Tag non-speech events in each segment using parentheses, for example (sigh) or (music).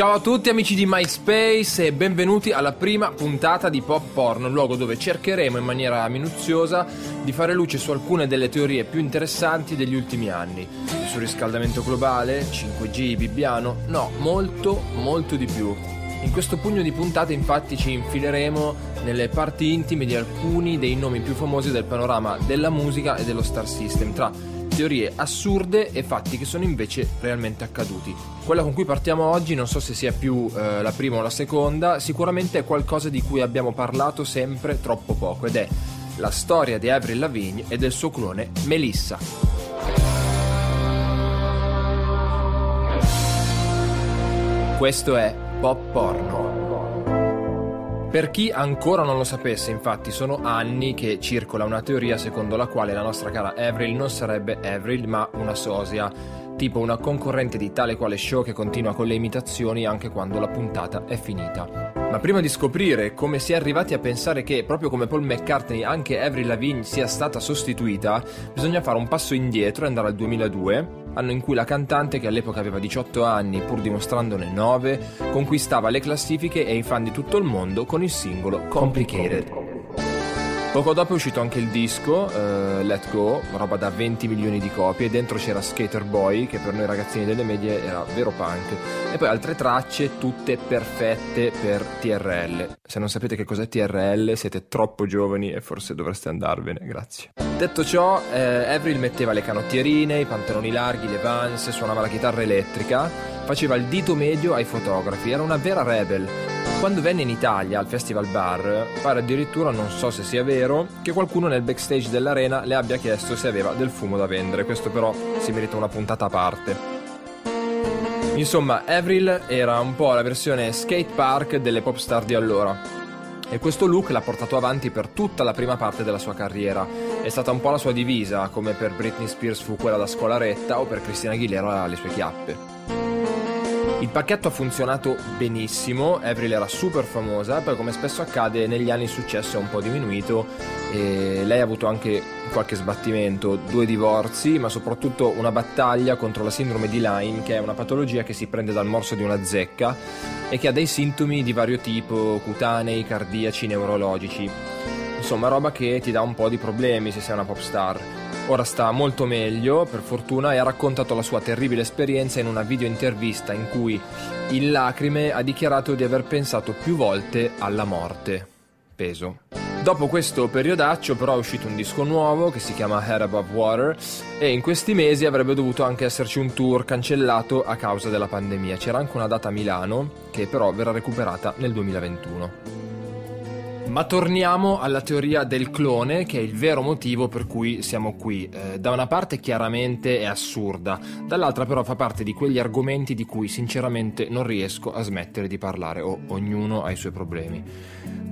Ciao a tutti amici di MySpace e benvenuti alla prima puntata di Pop Porn, luogo dove cercheremo in maniera minuziosa di fare luce su alcune delle teorie più interessanti degli ultimi anni. Il surriscaldamento globale, 5G, Bibbiano, no, molto, molto di più. In questo pugno di puntate infatti ci infileremo nelle parti intime di alcuni dei nomi più famosi del panorama della musica e dello star system, tra teorie assurde e fatti che sono invece realmente accaduti. Quella con cui partiamo oggi non so se sia più eh, la prima o la seconda, sicuramente è qualcosa di cui abbiamo parlato sempre troppo poco ed è la storia di Avril Lavigne e del suo clone Melissa. Questo è Pop Porno. Per chi ancora non lo sapesse, infatti, sono anni che circola una teoria secondo la quale la nostra cara Avril non sarebbe Avril ma una sosia, tipo una concorrente di tale quale show che continua con le imitazioni anche quando la puntata è finita. Ma prima di scoprire come si è arrivati a pensare che, proprio come Paul McCartney, anche Avril Lavigne sia stata sostituita, bisogna fare un passo indietro e andare al 2002, anno in cui la cantante, che all'epoca aveva 18 anni pur dimostrandone 9, conquistava le classifiche e i fan di tutto il mondo con il singolo Complicated. Poco dopo è uscito anche il disco uh, Let Go, roba da 20 milioni di copie, dentro c'era Skater Boy, che per noi ragazzini delle medie era vero punk, e poi altre tracce tutte perfette per TRL. Se non sapete che cos'è TRL siete troppo giovani e forse dovreste andarvene, grazie. Detto ciò, eh, Avril metteva le canottierine, i pantaloni larghi, le vans, suonava la chitarra elettrica, faceva il dito medio ai fotografi, era una vera rebel quando venne in Italia al Festival Bar, pare addirittura, non so se sia vero, che qualcuno nel backstage dell'arena le abbia chiesto se aveva del fumo da vendere. Questo però si merita una puntata a parte. Insomma, Avril era un po' la versione skate park delle pop star di allora. E questo look l'ha portato avanti per tutta la prima parte della sua carriera. È stata un po' la sua divisa, come per Britney Spears fu quella da scolaretta o per Christina Aguilera le sue chiappe. Il pacchetto ha funzionato benissimo, Avril era super famosa, poi come spesso accade negli anni il successo è un po' diminuito e lei ha avuto anche qualche sbattimento, due divorzi, ma soprattutto una battaglia contro la sindrome di Lyme, che è una patologia che si prende dal morso di una zecca e che ha dei sintomi di vario tipo, cutanei, cardiaci, neurologici. Insomma, roba che ti dà un po' di problemi se sei una pop star. Ora sta molto meglio, per fortuna, e ha raccontato la sua terribile esperienza in una video intervista in cui, in lacrime, ha dichiarato di aver pensato più volte alla morte. Peso. Dopo questo periodaccio però è uscito un disco nuovo che si chiama Head Above Water e in questi mesi avrebbe dovuto anche esserci un tour cancellato a causa della pandemia. C'era anche una data a Milano che però verrà recuperata nel 2021. Ma torniamo alla teoria del clone, che è il vero motivo per cui siamo qui. Eh, da una parte chiaramente è assurda, dall'altra però fa parte di quegli argomenti di cui sinceramente non riesco a smettere di parlare, o ognuno ha i suoi problemi.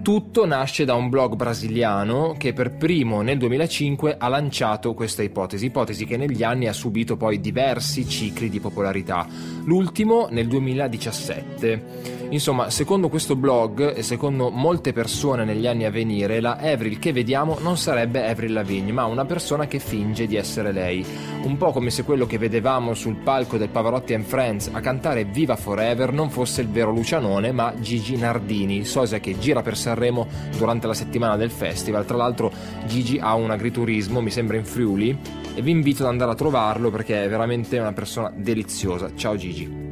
Tutto nasce da un blog brasiliano che per primo nel 2005 ha lanciato questa ipotesi, ipotesi che negli anni ha subito poi diversi cicli di popolarità, l'ultimo nel 2017. Insomma, secondo questo blog e secondo molte persone negli anni a venire, la Avril che vediamo non sarebbe Avril Lavigne, ma una persona che finge di essere lei. Un po' come se quello che vedevamo sul palco del Pavarotti and Friends a cantare Viva Forever non fosse il vero Lucianone, ma Gigi Nardini, sosia che gira per Sanremo durante la settimana del festival. Tra l'altro Gigi ha un agriturismo, mi sembra in Friuli, e vi invito ad andare a trovarlo perché è veramente una persona deliziosa. Ciao Gigi.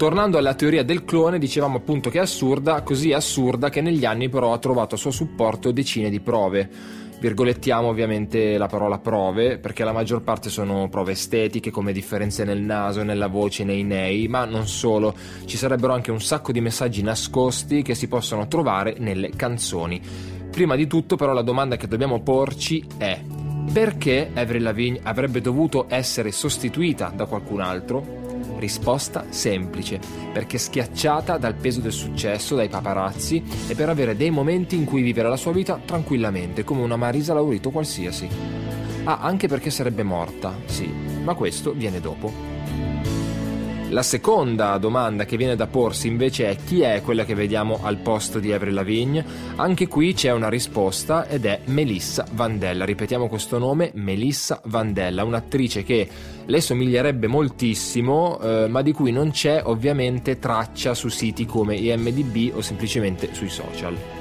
Tornando alla teoria del clone, dicevamo appunto che è assurda, così assurda che negli anni però ha trovato a suo supporto decine di prove. Virgolettiamo ovviamente la parola prove, perché la maggior parte sono prove estetiche, come differenze nel naso, nella voce, nei nei, ma non solo. Ci sarebbero anche un sacco di messaggi nascosti che si possono trovare nelle canzoni. Prima di tutto però la domanda che dobbiamo porci è perché Avril Lavigne avrebbe dovuto essere sostituita da qualcun altro? Risposta semplice, perché schiacciata dal peso del successo, dai paparazzi e per avere dei momenti in cui vivere la sua vita tranquillamente, come una Marisa Laurito qualsiasi. Ah, anche perché sarebbe morta, sì, ma questo viene dopo. La seconda domanda che viene da porsi invece è chi è quella che vediamo al posto di Avril Lavigne? Anche qui c'è una risposta ed è Melissa Vandella. Ripetiamo questo nome, Melissa Vandella, un'attrice che le somiglierebbe moltissimo, eh, ma di cui non c'è ovviamente traccia su siti come IMDb o semplicemente sui social.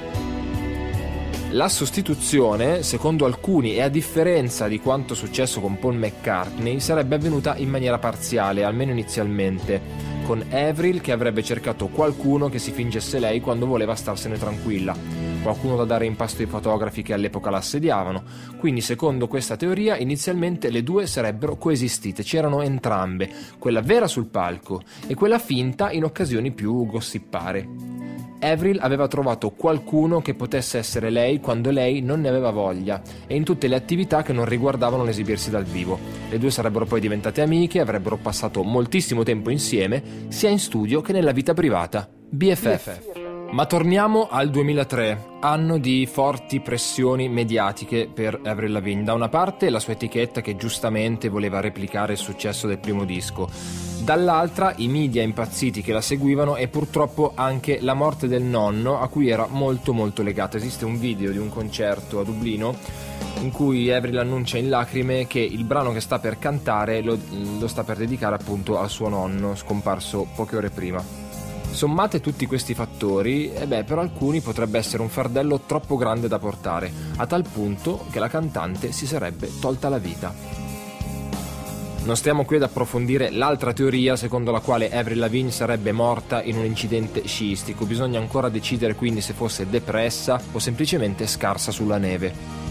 La sostituzione, secondo alcuni e a differenza di quanto successo con Paul McCartney, sarebbe avvenuta in maniera parziale, almeno inizialmente, con Avril che avrebbe cercato qualcuno che si fingesse lei quando voleva starsene tranquilla, qualcuno da dare in pasto ai fotografi che all'epoca la assediavano. Quindi, secondo questa teoria, inizialmente le due sarebbero coesistite, c'erano entrambe, quella vera sul palco e quella finta in occasioni più gossipare. Avril aveva trovato qualcuno che potesse essere lei quando lei non ne aveva voglia e in tutte le attività che non riguardavano l'esibirsi dal vivo. Le due sarebbero poi diventate amiche, avrebbero passato moltissimo tempo insieme, sia in studio che nella vita privata. BFF. Ma torniamo al 2003, anno di forti pressioni mediatiche per Avril Lavigne. Da una parte la sua etichetta che giustamente voleva replicare il successo del primo disco, dall'altra i media impazziti che la seguivano e purtroppo anche la morte del nonno a cui era molto molto legata. Esiste un video di un concerto a Dublino in cui Avril annuncia in lacrime che il brano che sta per cantare lo, lo sta per dedicare appunto al suo nonno scomparso poche ore prima. Sommate tutti questi fattori, e beh, per alcuni potrebbe essere un fardello troppo grande da portare, a tal punto che la cantante si sarebbe tolta la vita. Non stiamo qui ad approfondire l'altra teoria secondo la quale Avril Lavigne sarebbe morta in un incidente sciistico, bisogna ancora decidere quindi se fosse depressa o semplicemente scarsa sulla neve.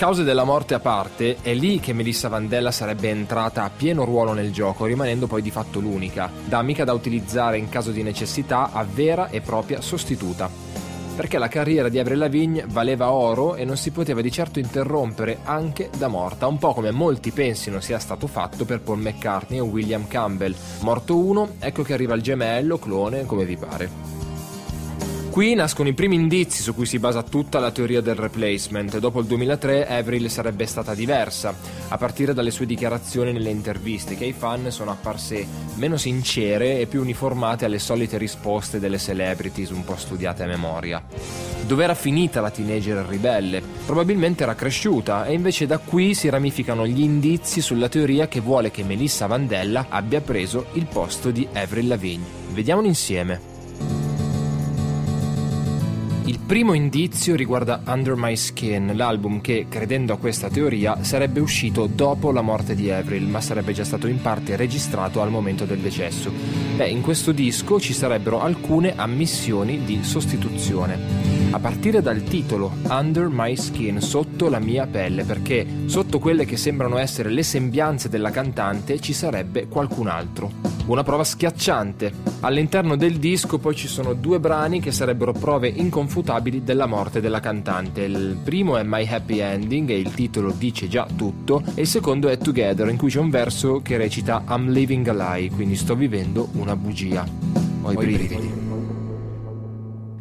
Cause della morte a parte, è lì che Melissa Vandella sarebbe entrata a pieno ruolo nel gioco, rimanendo poi di fatto l'unica, da amica da utilizzare in caso di necessità a vera e propria sostituta. Perché la carriera di Avril Lavigne valeva oro e non si poteva di certo interrompere anche da morta, un po' come molti pensino sia stato fatto per Paul McCartney o William Campbell. Morto uno, ecco che arriva il gemello, clone, come vi pare. Qui nascono i primi indizi su cui si basa tutta la teoria del replacement. Dopo il 2003 Avril sarebbe stata diversa, a partire dalle sue dichiarazioni nelle interviste, che ai fan sono apparse meno sincere e più uniformate alle solite risposte delle celebrities un po' studiate a memoria. Dove era finita la teenager ribelle? Probabilmente era cresciuta e invece da qui si ramificano gli indizi sulla teoria che vuole che Melissa Vandella abbia preso il posto di Avril Lavigne. Vediamolo insieme. Il primo indizio riguarda Under My Skin, l'album che, credendo a questa teoria, sarebbe uscito dopo la morte di Avril, ma sarebbe già stato in parte registrato al momento del decesso. Beh, in questo disco ci sarebbero alcune ammissioni di sostituzione a partire dal titolo Under My Skin, sotto la mia pelle, perché sotto quelle che sembrano essere le sembianze della cantante ci sarebbe qualcun altro. Una prova schiacciante. All'interno del disco poi ci sono due brani che sarebbero prove inconfutabili della morte della cantante. Il primo è My Happy Ending e il titolo dice già tutto, e il secondo è Together in cui c'è un verso che recita I'm living a lie, quindi sto vivendo una bugia. Ho i brividi.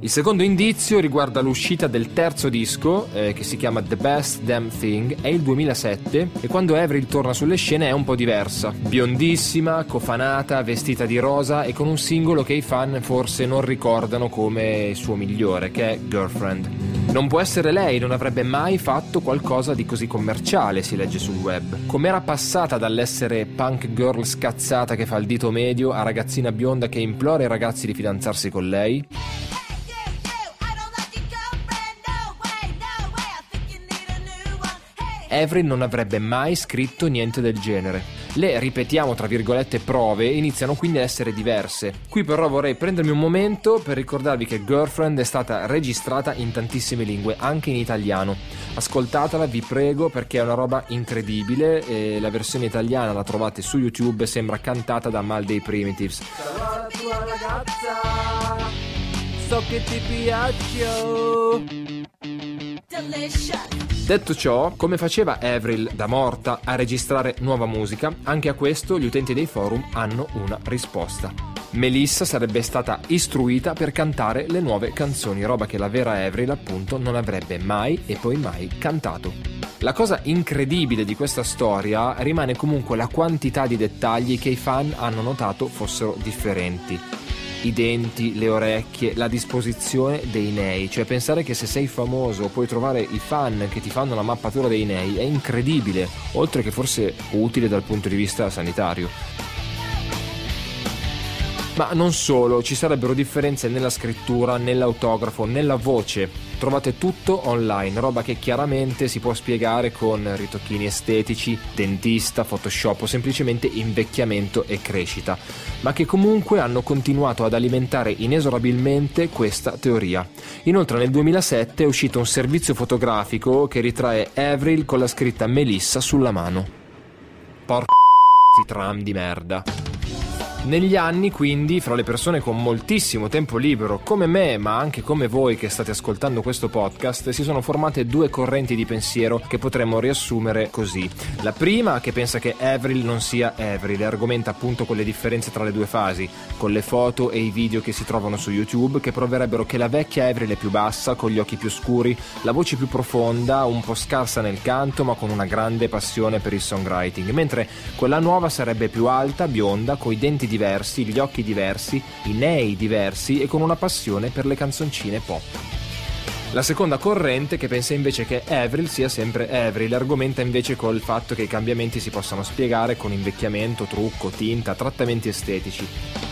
Il secondo indizio riguarda l'uscita del terzo disco, eh, che si chiama The Best Damn Thing, è il 2007 e quando Avril torna sulle scene è un po' diversa. Biondissima, cofanata, vestita di rosa e con un singolo che i fan forse non ricordano come suo migliore, che è Girlfriend. Non può essere lei, non avrebbe mai fatto qualcosa di così commerciale, si legge sul web. Com'era passata dall'essere punk girl scazzata che fa il dito medio a ragazzina bionda che implora i ragazzi di fidanzarsi con lei? Avril non avrebbe mai scritto niente del genere. Le, ripetiamo tra virgolette, prove iniziano quindi a essere diverse. Qui però vorrei prendermi un momento per ricordarvi che Girlfriend è stata registrata in tantissime lingue, anche in italiano. Ascoltatela, vi prego, perché è una roba incredibile e la versione italiana la trovate su YouTube, sembra cantata da Mal dei Primitives. Sarò la tua ragazza, so che ti piaccio. Detto ciò, come faceva Avril da morta a registrare nuova musica, anche a questo gli utenti dei forum hanno una risposta. Melissa sarebbe stata istruita per cantare le nuove canzoni, roba che la vera Avril appunto non avrebbe mai e poi mai cantato. La cosa incredibile di questa storia rimane comunque la quantità di dettagli che i fan hanno notato fossero differenti i denti, le orecchie, la disposizione dei nei. Cioè pensare che se sei famoso puoi trovare i fan che ti fanno la mappatura dei nei è incredibile, oltre che forse utile dal punto di vista sanitario. Ma non solo, ci sarebbero differenze nella scrittura, nell'autografo, nella voce. Trovate tutto online, roba che chiaramente si può spiegare con ritocchini estetici, dentista, Photoshop o semplicemente invecchiamento e crescita, ma che comunque hanno continuato ad alimentare inesorabilmente questa teoria. Inoltre nel 2007 è uscito un servizio fotografico che ritrae Avril con la scritta Melissa sulla mano. Porca (laughs) tram di merda. Negli anni, quindi, fra le persone con moltissimo tempo libero, come me, ma anche come voi che state ascoltando questo podcast, si sono formate due correnti di pensiero che potremmo riassumere così. La prima, che pensa che Avril non sia Avril, e argomenta appunto con le differenze tra le due fasi, con le foto e i video che si trovano su YouTube, che proverebbero che la vecchia Avril è più bassa, con gli occhi più scuri, la voce più profonda, un po' scarsa nel canto, ma con una grande passione per il songwriting, mentre quella nuova sarebbe più alta, bionda, coi denti diversi, gli occhi diversi, i nei diversi e con una passione per le canzoncine pop. La seconda corrente che pensa invece che Avril sia sempre Avril argomenta invece col fatto che i cambiamenti si possano spiegare con invecchiamento, trucco, tinta, trattamenti estetici.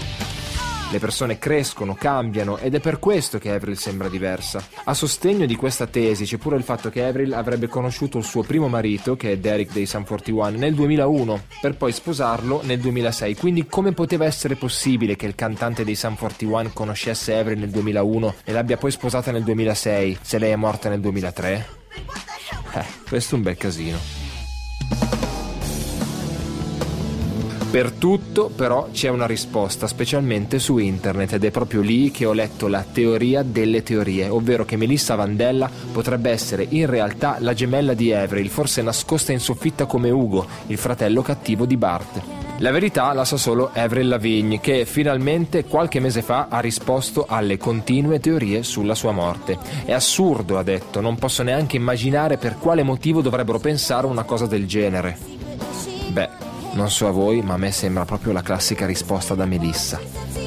Le persone crescono, cambiano ed è per questo che Avril sembra diversa. A sostegno di questa tesi c'è pure il fatto che Avril avrebbe conosciuto il suo primo marito, che è Derek dei Sun 41, nel 2001, per poi sposarlo nel 2006. Quindi come poteva essere possibile che il cantante dei Sun 41 conoscesse Avril nel 2001 e l'abbia poi sposata nel 2006, se lei è morta nel 2003? Eh, questo è un bel casino. Per tutto però c'è una risposta, specialmente su internet ed è proprio lì che ho letto la teoria delle teorie, ovvero che Melissa Vandella potrebbe essere in realtà la gemella di Avril, forse nascosta in soffitta come Ugo, il fratello cattivo di Bart. La verità la sa solo Avril Lavigne, che finalmente qualche mese fa ha risposto alle continue teorie sulla sua morte. È assurdo, ha detto, non posso neanche immaginare per quale motivo dovrebbero pensare una cosa del genere. Beh, non so a voi, ma a me sembra proprio la classica risposta da Melissa.